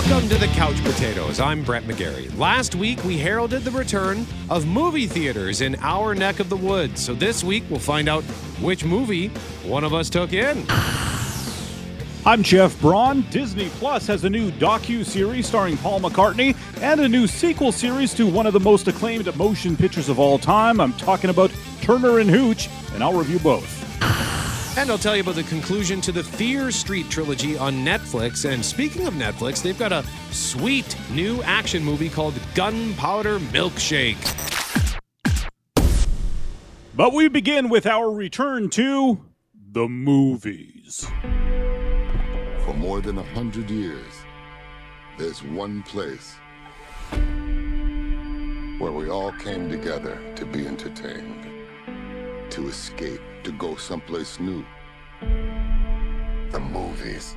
Welcome to the Couch Potatoes. I'm Brett McGarry. Last week, we heralded the return of movie theaters in our neck of the woods. So this week, we'll find out which movie one of us took in. I'm Jeff Braun. Disney Plus has a new docu-series starring Paul McCartney and a new sequel series to one of the most acclaimed motion pictures of all time. I'm talking about Turner and Hooch, and I'll review both. And I'll tell you about the conclusion to the Fear Street trilogy on Netflix. And speaking of Netflix, they've got a sweet new action movie called Gunpowder Milkshake. But we begin with our return to the movies. For more than a hundred years, there's one place where we all came together to be entertained, to escape, to go someplace new. The movies.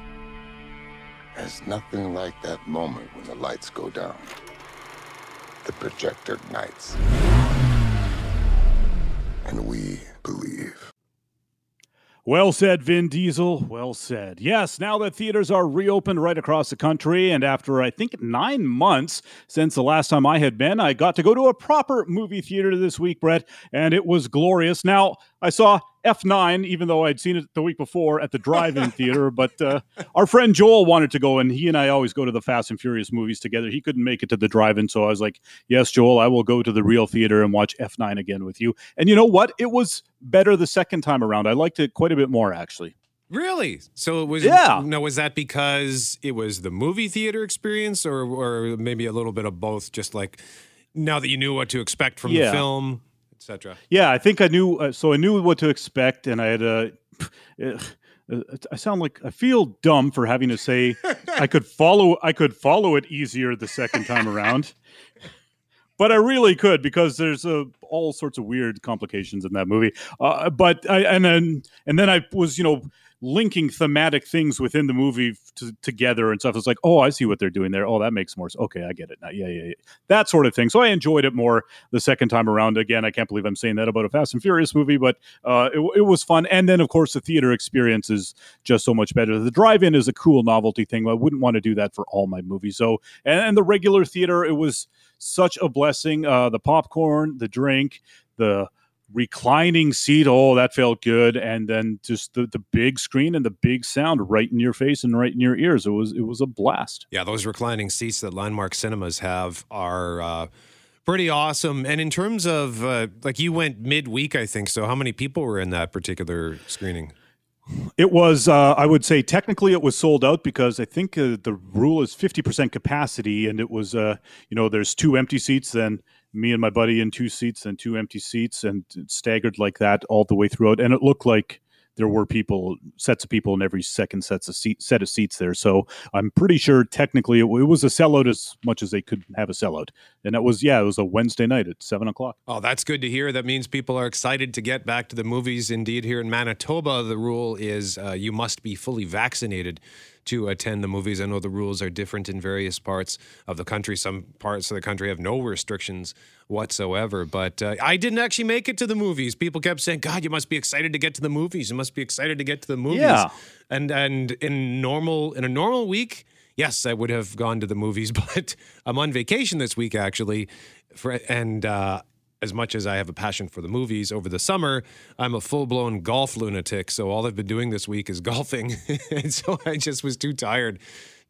There's nothing like that moment when the lights go down. The projector ignites. And we believe. Well said, Vin Diesel. Well said. Yes, now that theaters are reopened right across the country, and after I think nine months since the last time I had been, I got to go to a proper movie theater this week, Brett, and it was glorious. Now, I saw F9, even though I'd seen it the week before at the drive in theater. But uh, our friend Joel wanted to go, and he and I always go to the Fast and Furious movies together. He couldn't make it to the drive in. So I was like, Yes, Joel, I will go to the real theater and watch F9 again with you. And you know what? It was better the second time around. I liked it quite a bit more, actually. Really? So it was Yeah. no, was that because it was the movie theater experience or or maybe a little bit of both, just like now that you knew what to expect from Yeah. the film, etc. Yeah, I think I knew. Uh, so I knew what to expect, and I had a. Uh, I sound like I feel dumb for having to say I could follow. I could follow it easier the second time around, but I really could because there's uh, all sorts of weird complications in that movie. Uh, but I and then and then I was you know linking thematic things within the movie to, together and stuff. It's like, oh, I see what they're doing there. Oh, that makes more sense. Okay, I get it now. Yeah, yeah, yeah. That sort of thing. So I enjoyed it more the second time around. Again, I can't believe I'm saying that about a Fast and Furious movie, but uh, it, it was fun. And then, of course, the theater experience is just so much better. The drive-in is a cool novelty thing. I wouldn't want to do that for all my movies. So, and, and the regular theater, it was such a blessing. Uh, the popcorn, the drink, the reclining seat oh that felt good and then just the, the big screen and the big sound right in your face and right in your ears it was it was a blast Yeah, those reclining seats that Landmark Cinemas have are uh, pretty awesome. And in terms of uh, like you went midweek, I think. So how many people were in that particular screening? It was, uh, I would say, technically it was sold out because I think uh, the rule is 50% capacity, and it was, uh, you know, there's two empty seats, then me and my buddy in two seats, and two empty seats, and staggered like that all the way throughout. And it looked like there were people, sets of people in every second sets of seat, set of seats there. So I'm pretty sure technically it, it was a sellout as much as they could have a sellout. And that was, yeah, it was a Wednesday night at seven o'clock. Oh, that's good to hear. That means people are excited to get back to the movies. Indeed, here in Manitoba, the rule is uh, you must be fully vaccinated to attend the movies. I know the rules are different in various parts of the country. Some parts of the country have no restrictions whatsoever. But uh, I didn't actually make it to the movies. People kept saying, "God, you must be excited to get to the movies. You must be excited to get to the movies." Yeah. And and in normal in a normal week, yes, I would have gone to the movies, but I'm on vacation this week actually, for and. Uh, as much as I have a passion for the movies over the summer, I'm a full blown golf lunatic. So all I've been doing this week is golfing. and so I just was too tired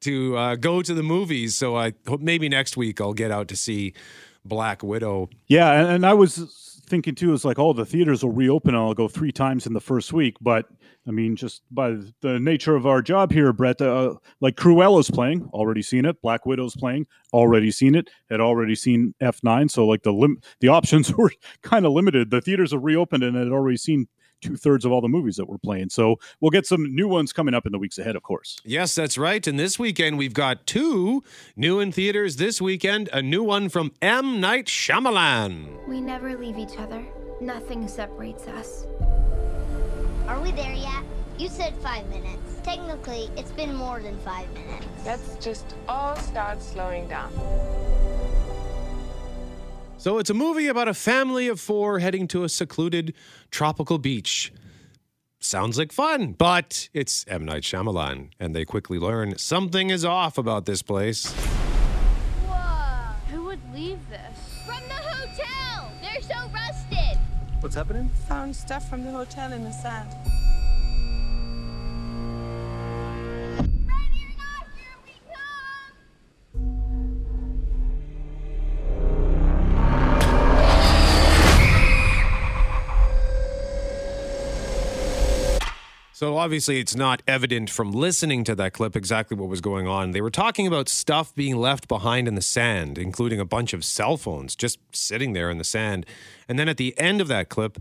to uh, go to the movies. So I hope maybe next week I'll get out to see Black Widow. Yeah, and, and I was thinking too, it's like, oh, the theaters will reopen and I'll go three times in the first week. But I mean, just by the nature of our job here, Brett, uh, like Cruella's playing, already seen it. Black Widow's playing, already seen it. Had already seen F9. So like the lim- the options were kind of limited. The theaters are reopened and had already seen two thirds of all the movies that we're playing. So we'll get some new ones coming up in the weeks ahead, of course. Yes, that's right. And this weekend we've got two new in theaters this weekend. A new one from M. Night Shyamalan. We never leave each other. Nothing separates us. Are we there yet? You said five minutes. Technically, it's been more than five minutes. Let's just all start slowing down. So it's a movie about a family of four heading to a secluded tropical beach. sounds like fun, but it's M. Night Shyamalan, and they quickly learn something is off about this place. Whoa. Who would leave this? What's happening? Found stuff from the hotel in the sand. So obviously, it's not evident from listening to that clip exactly what was going on. They were talking about stuff being left behind in the sand, including a bunch of cell phones just sitting there in the sand. And then at the end of that clip,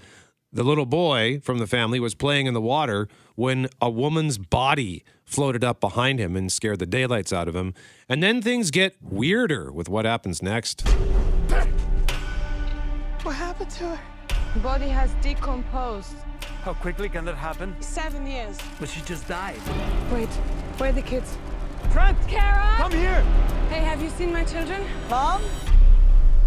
the little boy from the family was playing in the water when a woman's body floated up behind him and scared the daylights out of him. And then things get weirder with what happens next. What happened to her? Body has decomposed. How quickly can that happen? Seven years. But she just died. Wait, where are the kids? Trent! Kara! Come here! Hey, have you seen my children? Mom?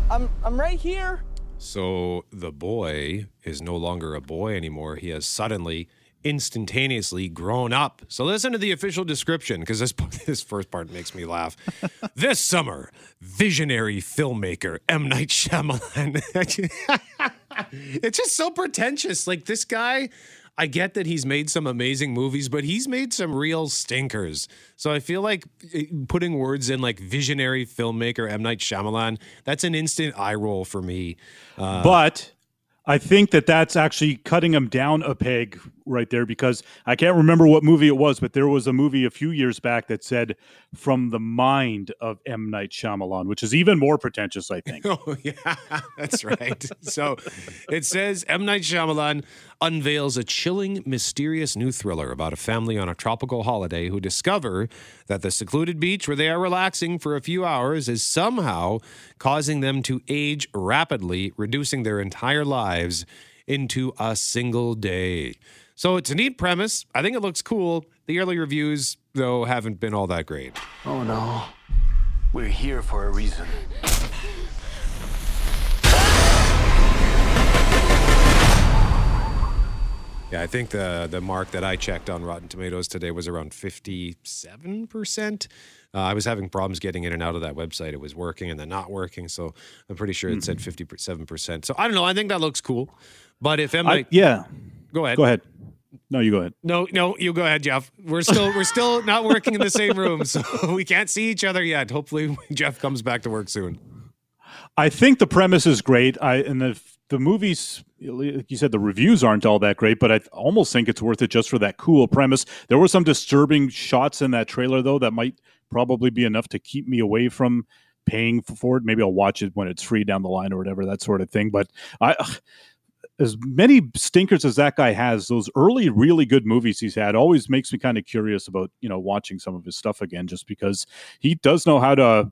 I'm I'm right here. So the boy is no longer a boy anymore. He has suddenly, instantaneously grown up. So listen to the official description because this this first part makes me laugh. this summer, visionary filmmaker M Night Shyamalan. it's just so pretentious. Like this guy. I get that he's made some amazing movies, but he's made some real stinkers. So I feel like eh, putting words in like visionary filmmaker M. Night Shyamalan, that's an instant eye roll for me. Uh, but I think that that's actually cutting him down a peg right there because I can't remember what movie it was, but there was a movie a few years back that said "From the Mind of M Night Shyamalan," which is even more pretentious. I think. Oh yeah, that's right. so it says M Night Shyamalan unveils a chilling, mysterious new thriller about a family on a tropical holiday who discover that the secluded beach where they are relaxing for a few hours is somehow causing them to age rapidly, reducing their entire lives into a single day. So it's a neat premise. I think it looks cool. The early reviews, though, haven't been all that great. Oh no. We're here for a reason. Yeah, I think the the mark that I checked on Rotten Tomatoes today was around fifty seven percent. Uh, I was having problems getting in and out of that website. It was working and then not working, so I'm pretty sure it said fifty seven percent. So I don't know. I think that looks cool. But if M I, Night, yeah. Go ahead. Go ahead. No, you go ahead. No, no, you go ahead, Jeff. We're still we're still not working in the same room, so we can't see each other yet. Hopefully, Jeff comes back to work soon. I think the premise is great. I and the the movies, like you said, the reviews aren't all that great, but I almost think it's worth it just for that cool premise. There were some disturbing shots in that trailer, though, that might probably be enough to keep me away from paying for it. Maybe I'll watch it when it's free down the line or whatever, that sort of thing. But I. As many stinkers as that guy has, those early really good movies he's had always makes me kind of curious about you know watching some of his stuff again, just because he does know how to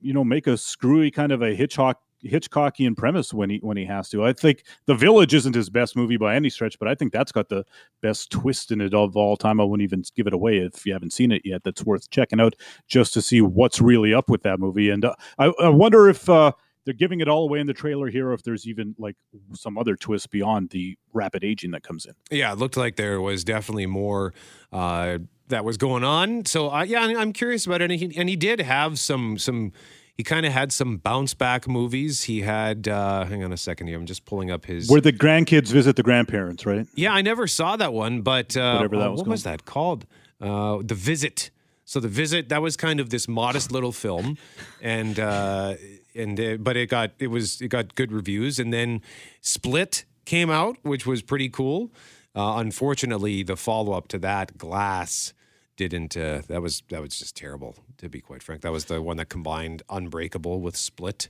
you know make a screwy kind of a Hitchcock Hitchcockian premise when he when he has to. I think The Village isn't his best movie by any stretch, but I think that's got the best twist in it of all time. I wouldn't even give it away if you haven't seen it yet. That's worth checking out just to see what's really up with that movie. And uh, I, I wonder if uh, they're giving it all away in the trailer here, if there's even like some other twist beyond the rapid aging that comes in. Yeah, it looked like there was definitely more uh, that was going on. So uh, yeah, I'm curious about it. And he, and he did have some some. He kind of had some bounce back movies. He had. Uh, hang on a second here. I'm just pulling up his. Where the grandkids visit the grandparents, right? yeah, I never saw that one, but uh, Whatever that uh, was what was that called? Uh, the Visit. So the Visit that was kind of this modest little film, and uh, and uh, but it got it was it got good reviews, and then Split came out, which was pretty cool. Uh, unfortunately, the follow up to that, Glass, didn't. Uh, that was that was just terrible. To be quite frank, that was the one that combined Unbreakable with Split.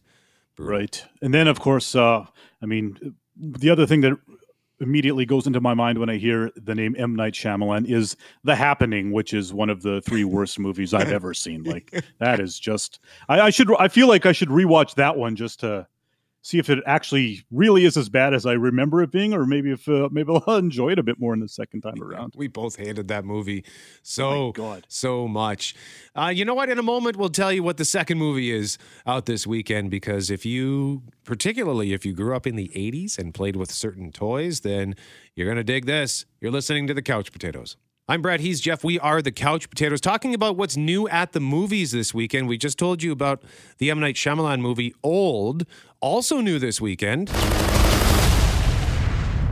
Right. And then, of course, uh, I mean, the other thing that immediately goes into my mind when I hear the name M. Night Shyamalan is The Happening, which is one of the three worst movies I've ever seen. Like, that is just, I, I should, I feel like I should rewatch that one just to see if it actually really is as bad as I remember it being, or maybe if uh, maybe I'll enjoy it a bit more in the second time around. We both hated that movie Oh so God. so much. Uh, you know what? In a moment, we'll tell you what the second movie is out this weekend. Because if you, particularly if you grew up in the '80s and played with certain toys, then you're gonna dig this. You're listening to the Couch Potatoes. I'm Brad. He's Jeff. We are the Couch Potatoes, talking about what's new at the movies this weekend. We just told you about the M Night Shyamalan movie Old, also new this weekend.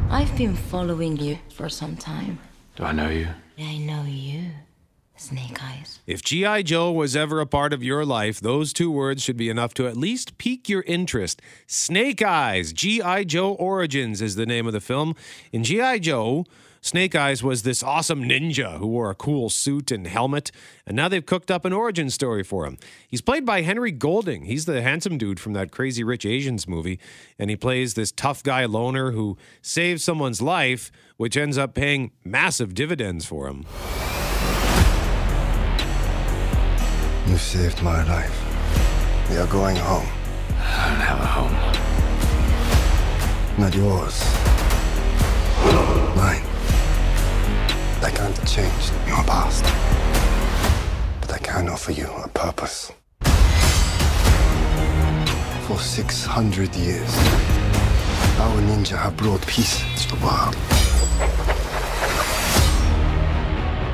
I've been following you for some time. Do I know you? I know you, Snake Eyes. If G.I. Joe was ever a part of your life, those two words should be enough to at least pique your interest. Snake Eyes, G.I. Joe Origins is the name of the film. In G.I. Joe, Snake Eyes was this awesome ninja who wore a cool suit and helmet, and now they've cooked up an origin story for him. He's played by Henry Golding. He's the handsome dude from that Crazy Rich Asians movie, and he plays this tough guy loner who saves someone's life, which ends up paying massive dividends for him. You saved my life. We are going home. I don't have a home. Not yours. Mine. I can't change your past. But I can offer you a purpose. For 600 years, our ninja have brought peace to the world.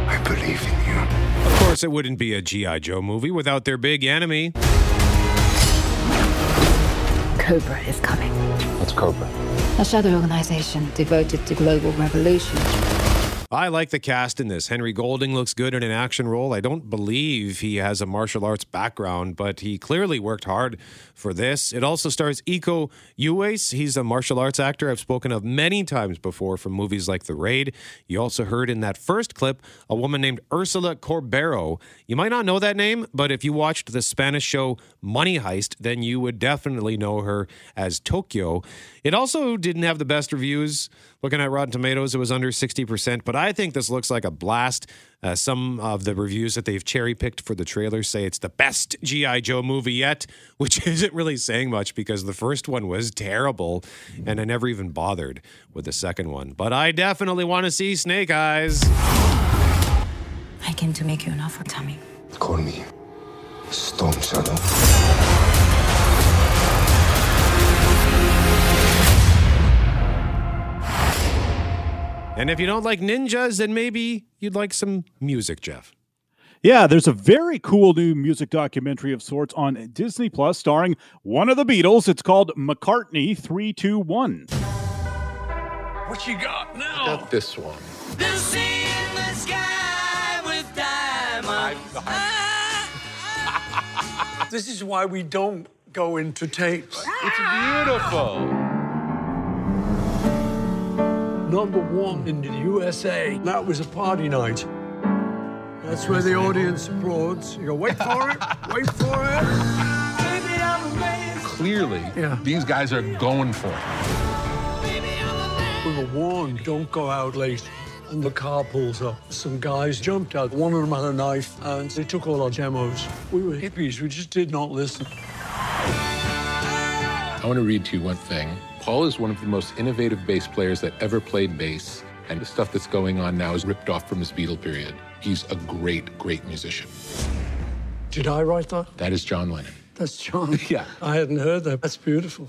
I believe in you. Of course, it wouldn't be a G.I. Joe movie without their big enemy. Cobra is coming. What's Cobra? A shadow organization devoted to global revolution. I like the cast in this. Henry Golding looks good in an action role. I don't believe he has a martial arts background, but he clearly worked hard for this. It also stars Iko Uwais. He's a martial arts actor I've spoken of many times before from movies like The Raid. You also heard in that first clip a woman named Ursula Corbero. You might not know that name, but if you watched the Spanish show Money Heist, then you would definitely know her as Tokyo. It also didn't have the best reviews. Looking at Rotten Tomatoes, it was under 60%, but I think this looks like a blast. Uh, some of the reviews that they've cherry picked for the trailer say it's the best G.I. Joe movie yet, which isn't really saying much because the first one was terrible and I never even bothered with the second one. But I definitely want to see Snake Eyes. I came to make you an offer, Tommy. Call me Storm Shadow. And if you don't like ninjas, then maybe you'd like some music, Jeff. Yeah, there's a very cool new music documentary of sorts on Disney Plus starring one of the Beatles. It's called McCartney 321. What you got now? Got this one. Ah, ah. This is why we don't go into tapes. Ah. It's beautiful. Number one in the USA. That was a party night. That's where the audience applauds. You go, wait for it, wait for it. Baby. Clearly, Yeah. these guys are going for it. We were warned, don't go out late. And the car pulls up. Some guys jumped out. One of them had a knife, and they took all our demos. We were hippies. We just did not listen. I want to read to you one thing. Paul is one of the most innovative bass players that ever played bass, and the stuff that's going on now is ripped off from his Beatle period. He's a great, great musician. Did I write that? That is John Lennon. That's John. Yeah. I hadn't heard that. That's beautiful.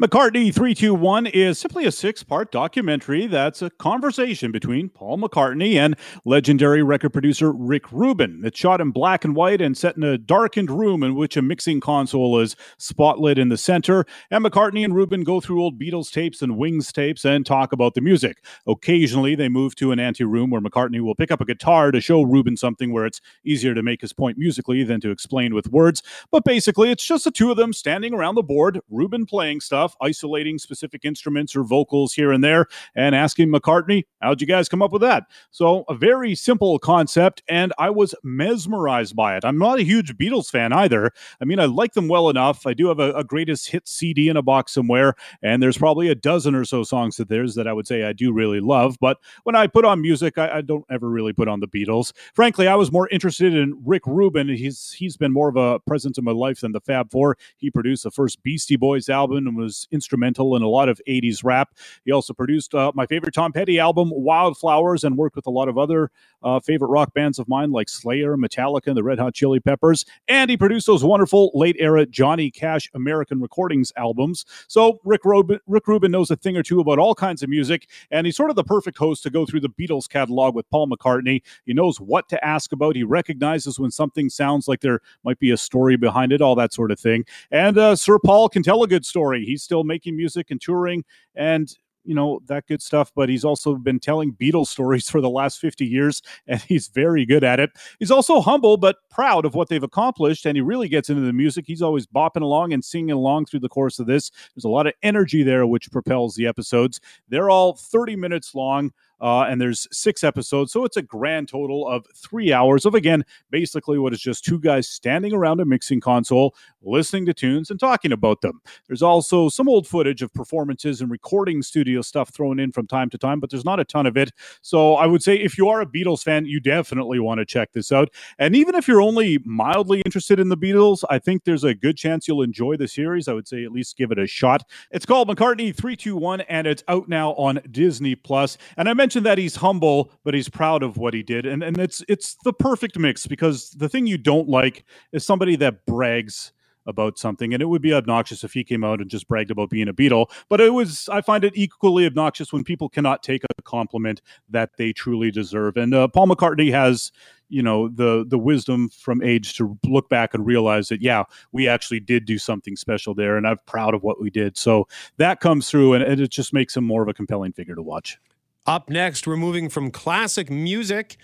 McCartney 321 is simply a six part documentary that's a conversation between Paul McCartney and legendary record producer Rick Rubin. It's shot in black and white and set in a darkened room in which a mixing console is spotlit in the center. And McCartney and Rubin go through old Beatles tapes and Wings tapes and talk about the music. Occasionally, they move to an ante room where McCartney will pick up a guitar to show Rubin something where it's easier to make his point musically than to explain with words. But basically, it's just the two of them standing around the board, Rubin playing stuff stuff, isolating specific instruments or vocals here and there, and asking McCartney, How'd you guys come up with that? So, a very simple concept, and I was mesmerized by it. I'm not a huge Beatles fan either. I mean, I like them well enough. I do have a, a greatest hit CD in a box somewhere, and there's probably a dozen or so songs of theirs that I would say I do really love. But when I put on music, I, I don't ever really put on the Beatles. Frankly, I was more interested in Rick Rubin. He's he's been more of a presence in my life than the Fab Four. He produced the first Beastie Boys album and was instrumental in a lot of 80s rap. He also produced uh, my favorite Tom Petty album, Wildflowers, and worked with a lot of other uh, favorite rock bands of mine like Slayer, Metallica, and the Red Hot Chili Peppers. And he produced those wonderful late era Johnny Cash American Recordings albums. So Rick Rubin, Rick Rubin knows a thing or two about all kinds of music, and he's sort of the perfect host to go through the Beatles catalog with Paul McCartney. He knows what to ask about. He recognizes when something sounds like there might be a story behind it, all that sort of thing. And uh, Sir Paul can tell a good story. He's still making music and touring, and you know that good stuff but he's also been telling beatles stories for the last 50 years and he's very good at it. He's also humble but proud of what they've accomplished and he really gets into the music. He's always bopping along and singing along through the course of this. There's a lot of energy there which propels the episodes. They're all 30 minutes long uh, and there's six episodes. So it's a grand total of three hours of, again, basically what is just two guys standing around a mixing console, listening to tunes and talking about them. There's also some old footage of performances and recording studio stuff thrown in from time to time, but there's not a ton of it. So I would say if you are a Beatles fan, you definitely want to check this out. And even if you're only mildly interested in the Beatles, I think there's a good chance you'll enjoy the series. I would say at least give it a shot. It's called McCartney 321 and it's out now on Disney Plus. And I mentioned that he's humble, but he's proud of what he did. And and it's it's the perfect mix because the thing you don't like is somebody that brags about something. And it would be obnoxious if he came out and just bragged about being a Beatle. But it was, I find it equally obnoxious when people cannot take a compliment that they truly deserve. And uh, Paul McCartney has, you know, the the wisdom from age to look back and realize that, yeah, we actually did do something special there, and I'm proud of what we did. So that comes through, and, and it just makes him more of a compelling figure to watch. Up next, we're moving from classic music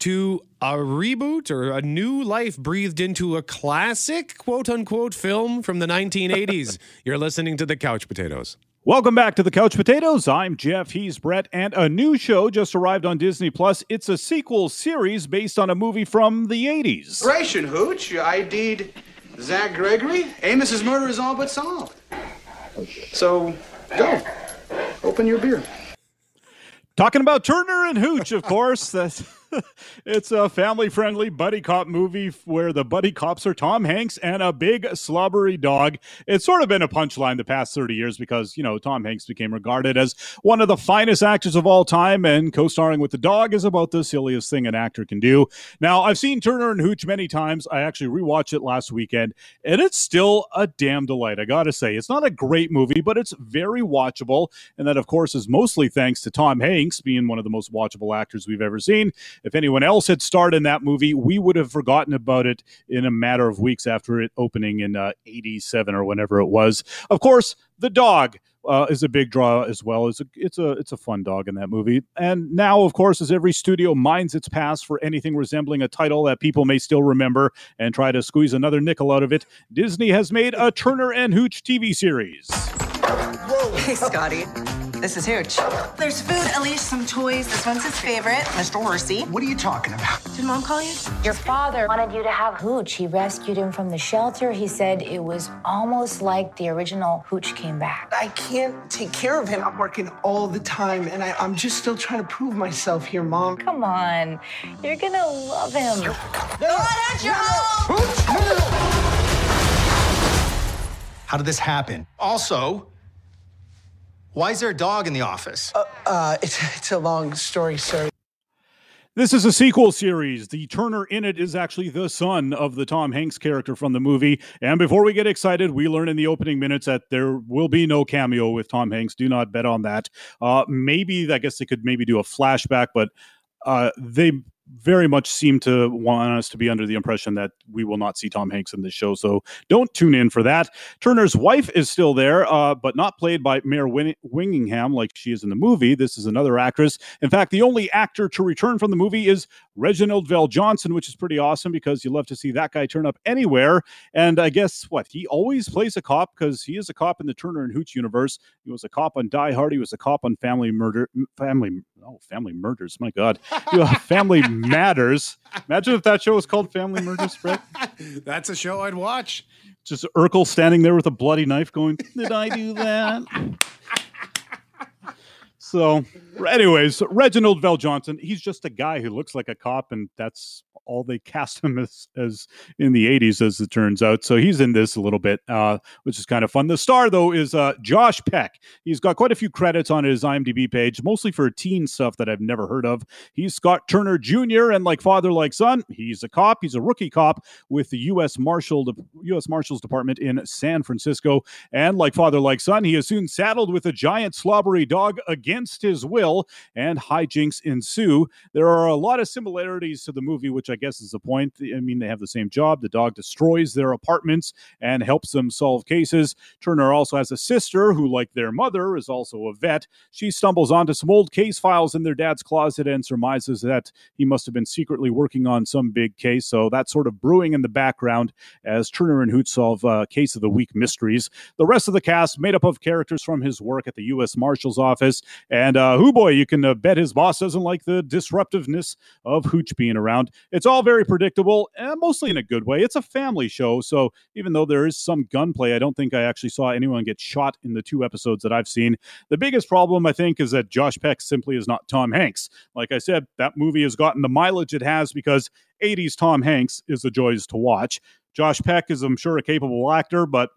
to a reboot or a new life breathed into a classic quote unquote film from the 1980s. You're listening to The Couch Potatoes. Welcome back to the Couch Potatoes. I'm Jeff. He's Brett, and a new show just arrived on Disney Plus. It's a sequel series based on a movie from the 80s. Ration, Hooch. You ID'd Zach Gregory. Amos's murder is all but solved. So, go. Open your beer. Talking about Turner and Hooch, of course. That's it's a family friendly buddy cop movie where the buddy cops are Tom Hanks and a big slobbery dog. It's sort of been a punchline the past 30 years because, you know, Tom Hanks became regarded as one of the finest actors of all time, and co starring with the dog is about the silliest thing an actor can do. Now, I've seen Turner and Hooch many times. I actually rewatched it last weekend, and it's still a damn delight. I gotta say, it's not a great movie, but it's very watchable. And that, of course, is mostly thanks to Tom Hanks being one of the most watchable actors we've ever seen. If anyone else had starred in that movie, we would have forgotten about it in a matter of weeks after it opening in uh, 87 or whenever it was. Of course, the dog. Uh, is a big draw as well. It's a it's a it's a fun dog in that movie. And now, of course, as every studio minds its past for anything resembling a title that people may still remember and try to squeeze another nickel out of it, Disney has made a Turner and Hooch TV series. Hey, Scotty. This is Hooch. There's food, Elise, some toys. This one's his favorite, Mr. Horsey. What are you talking about? Did mom call you? Your father wanted you to have Hooch. He rescued him from the shelter. He said it was almost like the original Hooch came back. I can't take care of him. I'm working all the time, and I, I'm just still trying to prove myself here, mom. Come on. You're gonna love him. Go on, your home! How did this happen? Also, why is there a dog in the office? Uh, uh, it's, it's a long story, sir. This is a sequel series. The Turner in it is actually the son of the Tom Hanks character from the movie. And before we get excited, we learn in the opening minutes that there will be no cameo with Tom Hanks. Do not bet on that. Uh, maybe, I guess they could maybe do a flashback, but uh, they very much seem to want us to be under the impression that we will not see Tom Hanks in this show. So don't tune in for that. Turner's wife is still there, uh, but not played by Mare Win- Wingingham like she is in the movie. This is another actress. In fact, the only actor to return from the movie is Reginald VelJohnson, which is pretty awesome because you love to see that guy turn up anywhere. And I guess what? He always plays a cop because he is a cop in the Turner and Hooch universe. He was a cop on Die Hard. He was a cop on Family Murder. Family. Oh, Family Murders. My God. family Matters. Imagine if that show was called Family Murders, Brett. That's a show I'd watch. Just Urkel standing there with a bloody knife going, Did I do that? So, anyways, Reginald VelJohnson, he's just a guy who looks like a cop, and that's all they cast him as, as in the 80s, as it turns out. So he's in this a little bit, uh, which is kind of fun. The star, though, is uh, Josh Peck. He's got quite a few credits on his IMDb page, mostly for teen stuff that I've never heard of. He's Scott Turner Jr., and like father, like son, he's a cop. He's a rookie cop with the U.S. Marshal, U.S. Marshals Department in San Francisco. And like father, like son, he is soon saddled with a giant slobbery dog against his will, and hijinks ensue. There are a lot of similarities to the movie, which I guess is the point. I mean, they have the same job. The dog destroys their apartments and helps them solve cases. Turner also has a sister who, like their mother, is also a vet. She stumbles onto some old case files in their dad's closet and surmises that he must have been secretly working on some big case. So that's sort of brewing in the background as Turner and Hooch solve uh, case of the week mysteries. The rest of the cast made up of characters from his work at the U.S. Marshal's office. And uh, who boy, you can uh, bet his boss doesn't like the disruptiveness of Hooch being around. It's all very predictable, and mostly in a good way. It's a family show, so even though there is some gunplay, I don't think I actually saw anyone get shot in the two episodes that I've seen. The biggest problem, I think, is that Josh Peck simply is not Tom Hanks. Like I said, that movie has gotten the mileage it has because 80s Tom Hanks is a joy to watch. Josh Peck is, I'm sure, a capable actor, but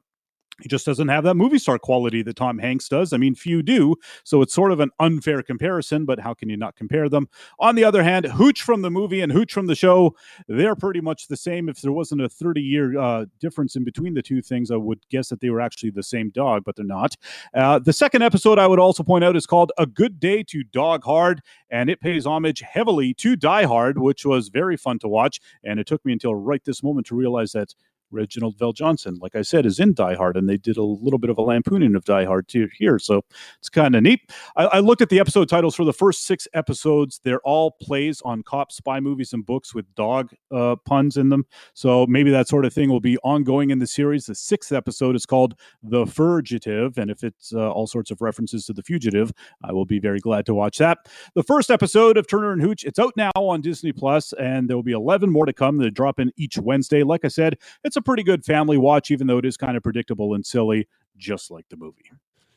he just doesn't have that movie star quality that Tom Hanks does. I mean, few do. So it's sort of an unfair comparison, but how can you not compare them? On the other hand, Hooch from the movie and Hooch from the show, they're pretty much the same. If there wasn't a 30 year uh, difference in between the two things, I would guess that they were actually the same dog, but they're not. Uh, the second episode, I would also point out, is called A Good Day to Dog Hard, and it pays homage heavily to Die Hard, which was very fun to watch. And it took me until right this moment to realize that Reginald VelJohnson, like I said, is in Die Hard, and they did a little bit of a lampooning of Die Hard too here, so it's kind of neat. I, I, looked at the episode titles for the first six episodes; they're all plays on cop spy movies and books with dog uh, puns in them. So maybe that sort of thing will be ongoing in the series. The sixth episode is called The Fugitive, and if it's uh, all sorts of references to The Fugitive, I will be very glad to watch that. The first episode of Turner and Hooch, it's out now on Disney Plus, and there will be eleven more to come. They drop in each Wednesday. Like I said, it's a pretty good family watch, even though it is kind of predictable and silly, just like the movie.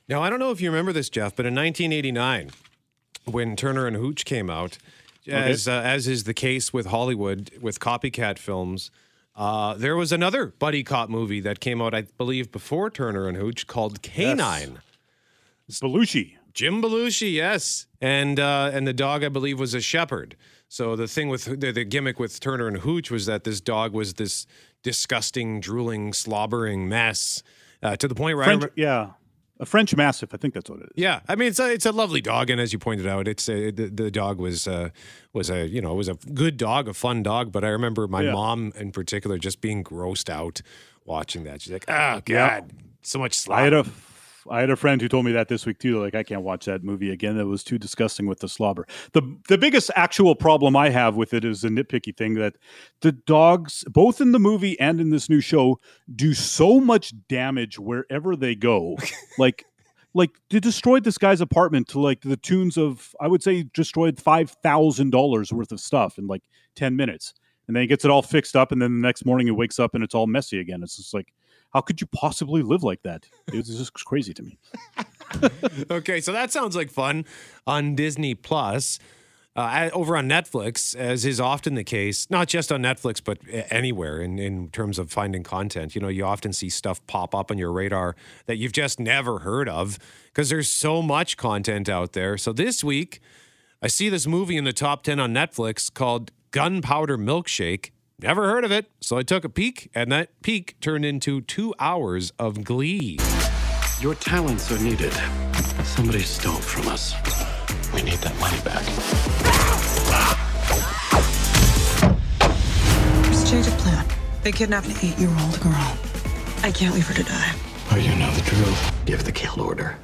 Now, I don't know if you remember this, Jeff, but in 1989, when Turner and Hooch came out, okay. as uh, as is the case with Hollywood with copycat films, uh, there was another buddy cop movie that came out, I believe, before Turner and Hooch called K-9. Yes. Belushi. Jim Belushi, yes, and uh, and the dog I believe was a shepherd. So the thing with the, the gimmick with Turner and Hooch was that this dog was this disgusting, drooling, slobbering mess uh, to the point where French, I yeah. A French Mastiff, I think that's what it is. Yeah, I mean it's a it's a lovely dog, and as you pointed out, it's a, the, the dog was uh, was a you know it was a good dog, a fun dog. But I remember my yeah. mom in particular just being grossed out watching that. She's like, "Oh God, yeah. so much slobber." I had a I had a friend who told me that this week too. Like, I can't watch that movie again. That was too disgusting with the slobber. the The biggest actual problem I have with it is a nitpicky thing that the dogs, both in the movie and in this new show, do so much damage wherever they go. like, like they destroyed this guy's apartment to like the tunes of I would say destroyed five thousand dollars worth of stuff in like ten minutes, and then he gets it all fixed up, and then the next morning he wakes up and it's all messy again. It's just like how could you possibly live like that? It was just crazy to me. okay, so that sounds like fun on Disney Plus. Uh, over on Netflix, as is often the case, not just on Netflix, but anywhere in, in terms of finding content. You know, you often see stuff pop up on your radar that you've just never heard of because there's so much content out there. So this week, I see this movie in the top 10 on Netflix called Gunpowder Milkshake. Never heard of it, so I took a peek, and that peek turned into two hours of glee. Your talents are needed. Somebody stole from us. We need that money back. Change of plan. They kidnapped an eight-year-old girl. I can't leave her to die. Oh, you know the drill. Give the kill order.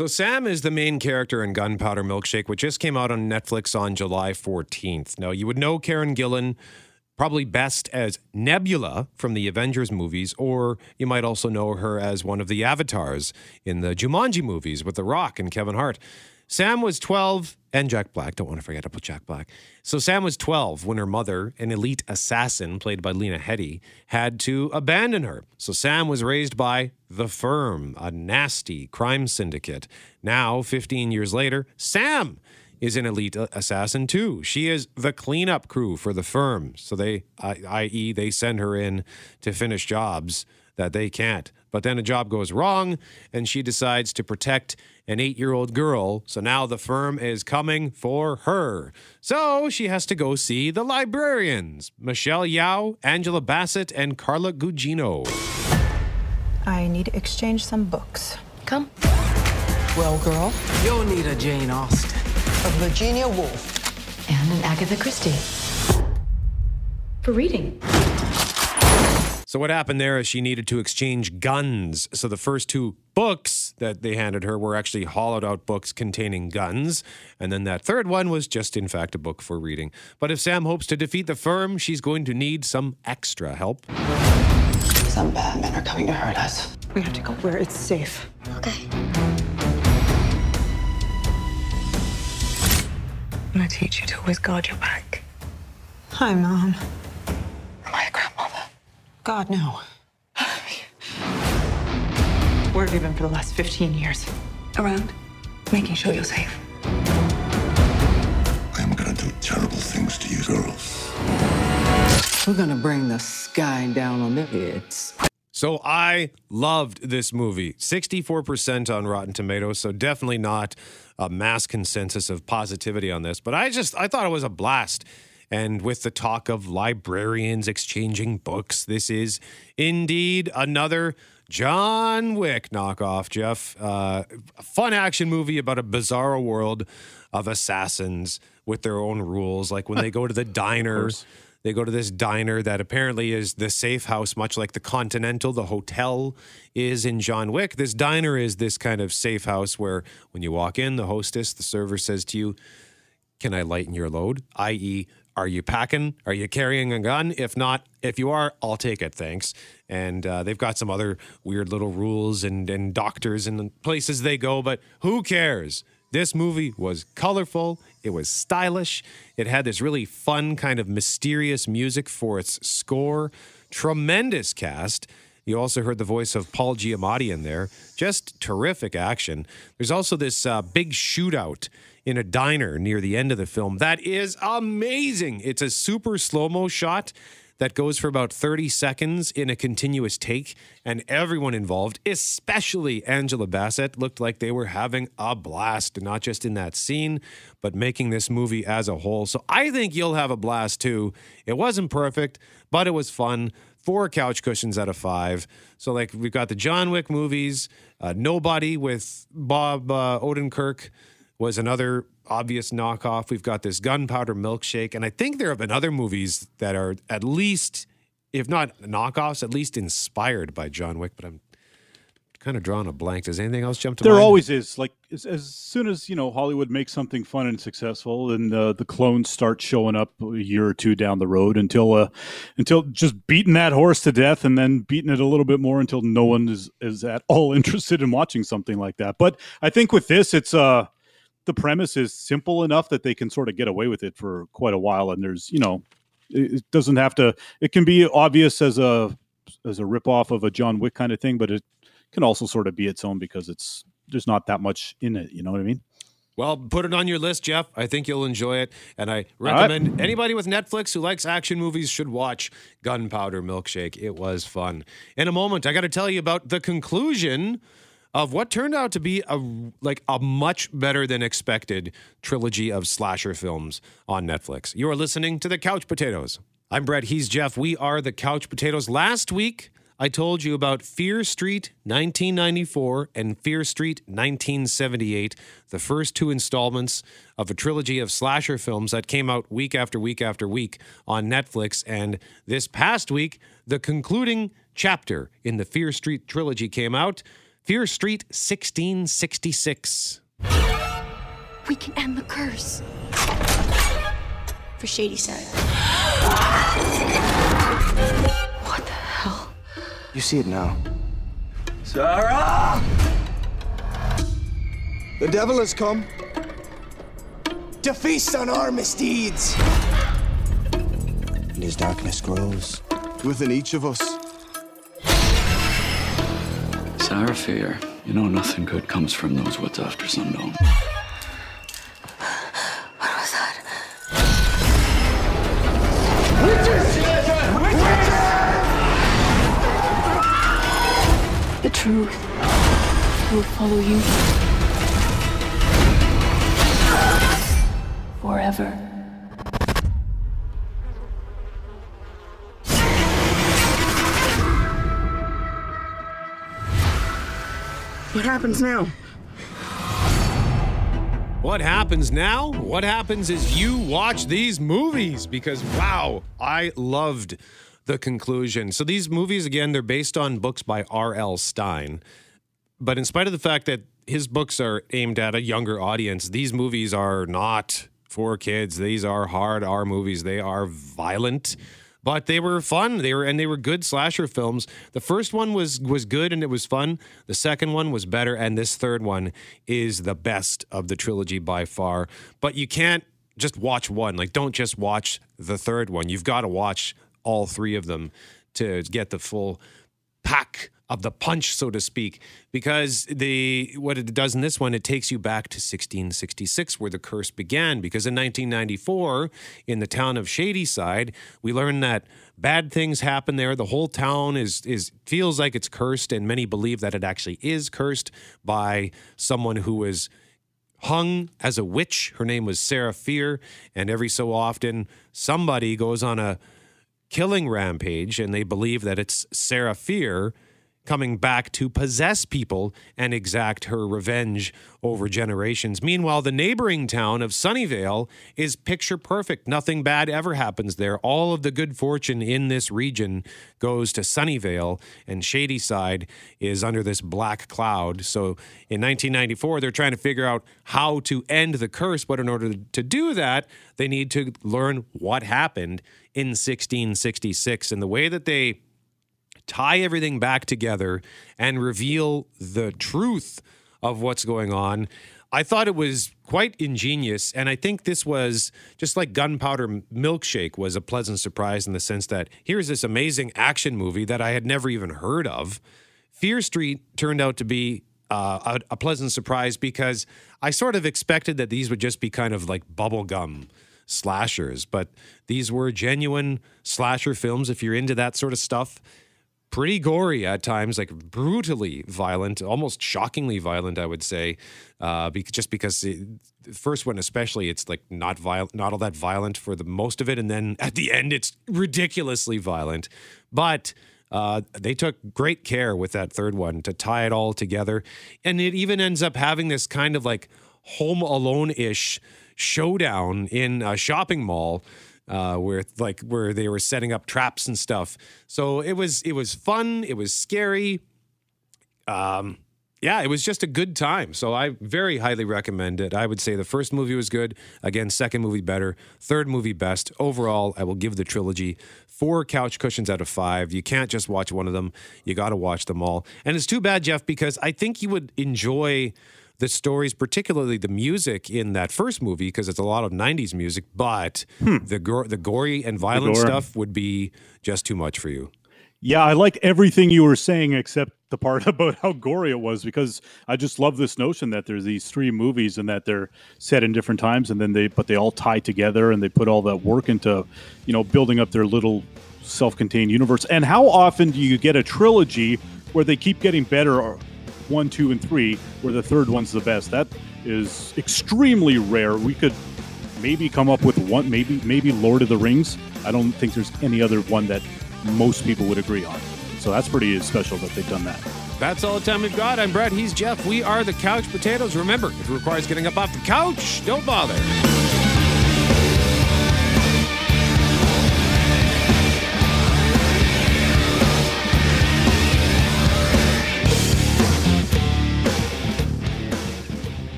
So Sam is the main character in Gunpowder Milkshake, which just came out on Netflix on July 14th. Now, you would know Karen Gillan probably best as Nebula from the Avengers movies, or you might also know her as one of the avatars in the Jumanji movies with The Rock and Kevin Hart. Sam was 12, and Jack Black. Don't want to forget about Jack Black. So Sam was 12 when her mother, an elite assassin played by Lena Headey, had to abandon her. So Sam was raised by The Firm, a nasty crime syndicate. Now, 15 years later, Sam is an elite assassin too. She is the cleanup crew for the firm. So they, i.e., they send her in to finish jobs that they can't. But then a job goes wrong, and she decides to protect an eight year old girl. So now the firm is coming for her. So she has to go see the librarians Michelle Yeoh, Angela Bassett, and Carla Gugino. I need to exchange some books. Come. Well, girl, You'll need a Jane Austen. a Virginia Woolf. And an Agatha Christie. For reading. So what happened there is she needed to exchange guns. So the first two books that they handed her were actually hollowed out books containing guns, and then that third one was just in fact a book for reading. But if Sam hopes to defeat the firm, she's going to need some extra help. Some bad men are coming to hurt us. We have to go where it's safe. Okay. I'm gonna teach you to always guard your back. Hi, Mom. God, no. Where have you been for the last 15 years? Around, making sure you're safe. I'm gonna do terrible things to you girls. We're gonna bring the sky down on their heads. So I loved this movie. 64% on Rotten Tomatoes, so definitely not a mass consensus of positivity on this, but I just I thought it was a blast. And with the talk of librarians exchanging books, this is indeed another John Wick knockoff, Jeff. Uh, a fun action movie about a bizarre world of assassins with their own rules. Like when they go to the diner, they go to this diner that apparently is the safe house, much like the Continental, the hotel is in John Wick. This diner is this kind of safe house where when you walk in, the hostess, the server says to you, Can I lighten your load? I.e., are you packing? Are you carrying a gun? If not, if you are, I'll take it, thanks. And uh, they've got some other weird little rules and, and doctors and places they go, but who cares? This movie was colorful. It was stylish. It had this really fun, kind of mysterious music for its score. Tremendous cast. You also heard the voice of Paul Giamatti in there. Just terrific action. There's also this uh, big shootout in a diner near the end of the film that is amazing. It's a super slow mo shot that goes for about 30 seconds in a continuous take, and everyone involved, especially Angela Bassett, looked like they were having a blast, not just in that scene, but making this movie as a whole. So I think you'll have a blast too. It wasn't perfect, but it was fun. Four couch cushions out of five. So, like, we've got the John Wick movies, uh, Nobody with Bob uh, Odenkirk was another obvious knockoff. We've got this Gunpowder Milkshake, and I think there have been other movies that are at least, if not knockoffs, at least inspired by John Wick. But I'm kind of drawing a blank. Does anything else jump to There mind? always is. Like as, as soon as you know Hollywood makes something fun and successful, and uh, the clones start showing up a year or two down the road until uh, until just beating that horse to death, and then beating it a little bit more until no one is is at all interested in watching something like that. But I think with this, it's uh the premise is simple enough that they can sort of get away with it for quite a while, and there's you know it, doesn't have to. It can be obvious as a as a ripoff of a John Wick kind of thing, but it can also sort of be its own because it's there's not that much in it. You know what I mean? Well, put it on your list, Jeff. I think you'll enjoy it. And I right. recommend anybody with Netflix who likes action movies should watch Gunpowder Milkshake. It was fun. In a moment, I got to tell you about the conclusion of what turned out to be a like a much better than expected trilogy of slasher films on Netflix. You are listening to the Couch Potatoes. I'm Brett. He's Jeff. We are the Couch Potatoes. Last week, I told you about Fear Street 1994 and Fear Street 1978, the first two installments of a trilogy of slasher films that came out week after week after week on Netflix. And this past week, the concluding chapter in the Fear Street trilogy came out Fear Street 1666. We can end the curse. For Shadyside. What the hell? You see it now. Sarah! The devil has come to feast on our misdeeds. And his darkness grows within each of us. Sarah Fear, you know nothing good comes from those woods after sundown. What was that? Witches! Witches! The truth will follow you forever. What happens now? What happens now? What happens is you watch these movies because, wow, I loved the conclusion. So, these movies, again, they're based on books by R.L. Stine. But in spite of the fact that his books are aimed at a younger audience, these movies are not for kids. These are hard R movies. They are violent, but they were fun. They were and they were good slasher films. The first one was was good and it was fun. The second one was better, and this third one is the best of the trilogy by far. But you can't just watch one. Like, don't just watch the third one. You've got to watch all three of them to get the full pack of the punch, so to speak, because the what it does in this one, it takes you back to 1666, where the curse began. Because in 1994, in the town of Shadyside, we learned that bad things happen there. The whole town is is feels like it's cursed, and many believe that it actually is cursed by someone who was hung as a witch. Her name was Sarah Fier, and every so often somebody goes on a killing rampage, and they believe that it's Sarah Fier coming back to possess people and exact her revenge over generations. Meanwhile, the neighboring town of Sunnyvale is picture perfect. Nothing bad ever happens there. All of the good fortune in this region goes to Sunnyvale, and Shadyside is under this black cloud. So in 1994, they're trying to figure out how to end the curse, but in order to do that, they need to learn what happened in 1666. And the way that they tie everything back together and reveal the truth of what's going on. I thought it was quite ingenious. And I think this was just like Gunpowder Milkshake was a pleasant surprise in the sense that here's this amazing action movie that I had never even heard of. Fear Street turned out to be uh, a, a pleasant surprise because I sort of expected that these would just be kind of like bubblegum slashers, but these were genuine slasher films if you're into that sort of stuff pretty gory at times, like brutally violent, almost shockingly violent, I would say. Uh, be- just because it, the first one, especially, it's like not violent, not all that violent for the most of it, and then at the end, it's ridiculously violent. But uh, they took great care with that third one to tie it all together, and it even ends up having this kind of like Home Alone ish showdown in a shopping mall uh, where like where they were setting up traps and stuff. So it was it was fun. It was scary. Um, yeah, it was just a good time. So I very highly recommend it. I would say the first movie was good. Again, second movie better. Third movie best. Overall, I will give the trilogy four couch cushions out of five. You can't just watch one of them. You got to watch them all. And it's too bad, Jeff, because I think you would enjoy the stories, particularly the music in that first movie, because it's a lot of '90s music. But hmm. the gor- the gory and violent stuff would be just too much for you. Yeah, I like everything you were saying except the part about how gory it was because I just love this notion that there's these three movies and that they're set in different times and then they but they all tie together and they put all that work into, you know, building up their little self-contained universe. And how often do you get a trilogy where they keep getting better or one, two, and three, where the third one's the best? That is extremely rare. We could maybe come up with one maybe maybe Lord of the Rings. I don't think there's any other one that most people would agree on. So that's pretty special that they've done that. That's all the time we've got. I'm Brett. He's Jeff. We are the Couch Potatoes. Remember, if it requires getting up off the couch, don't bother.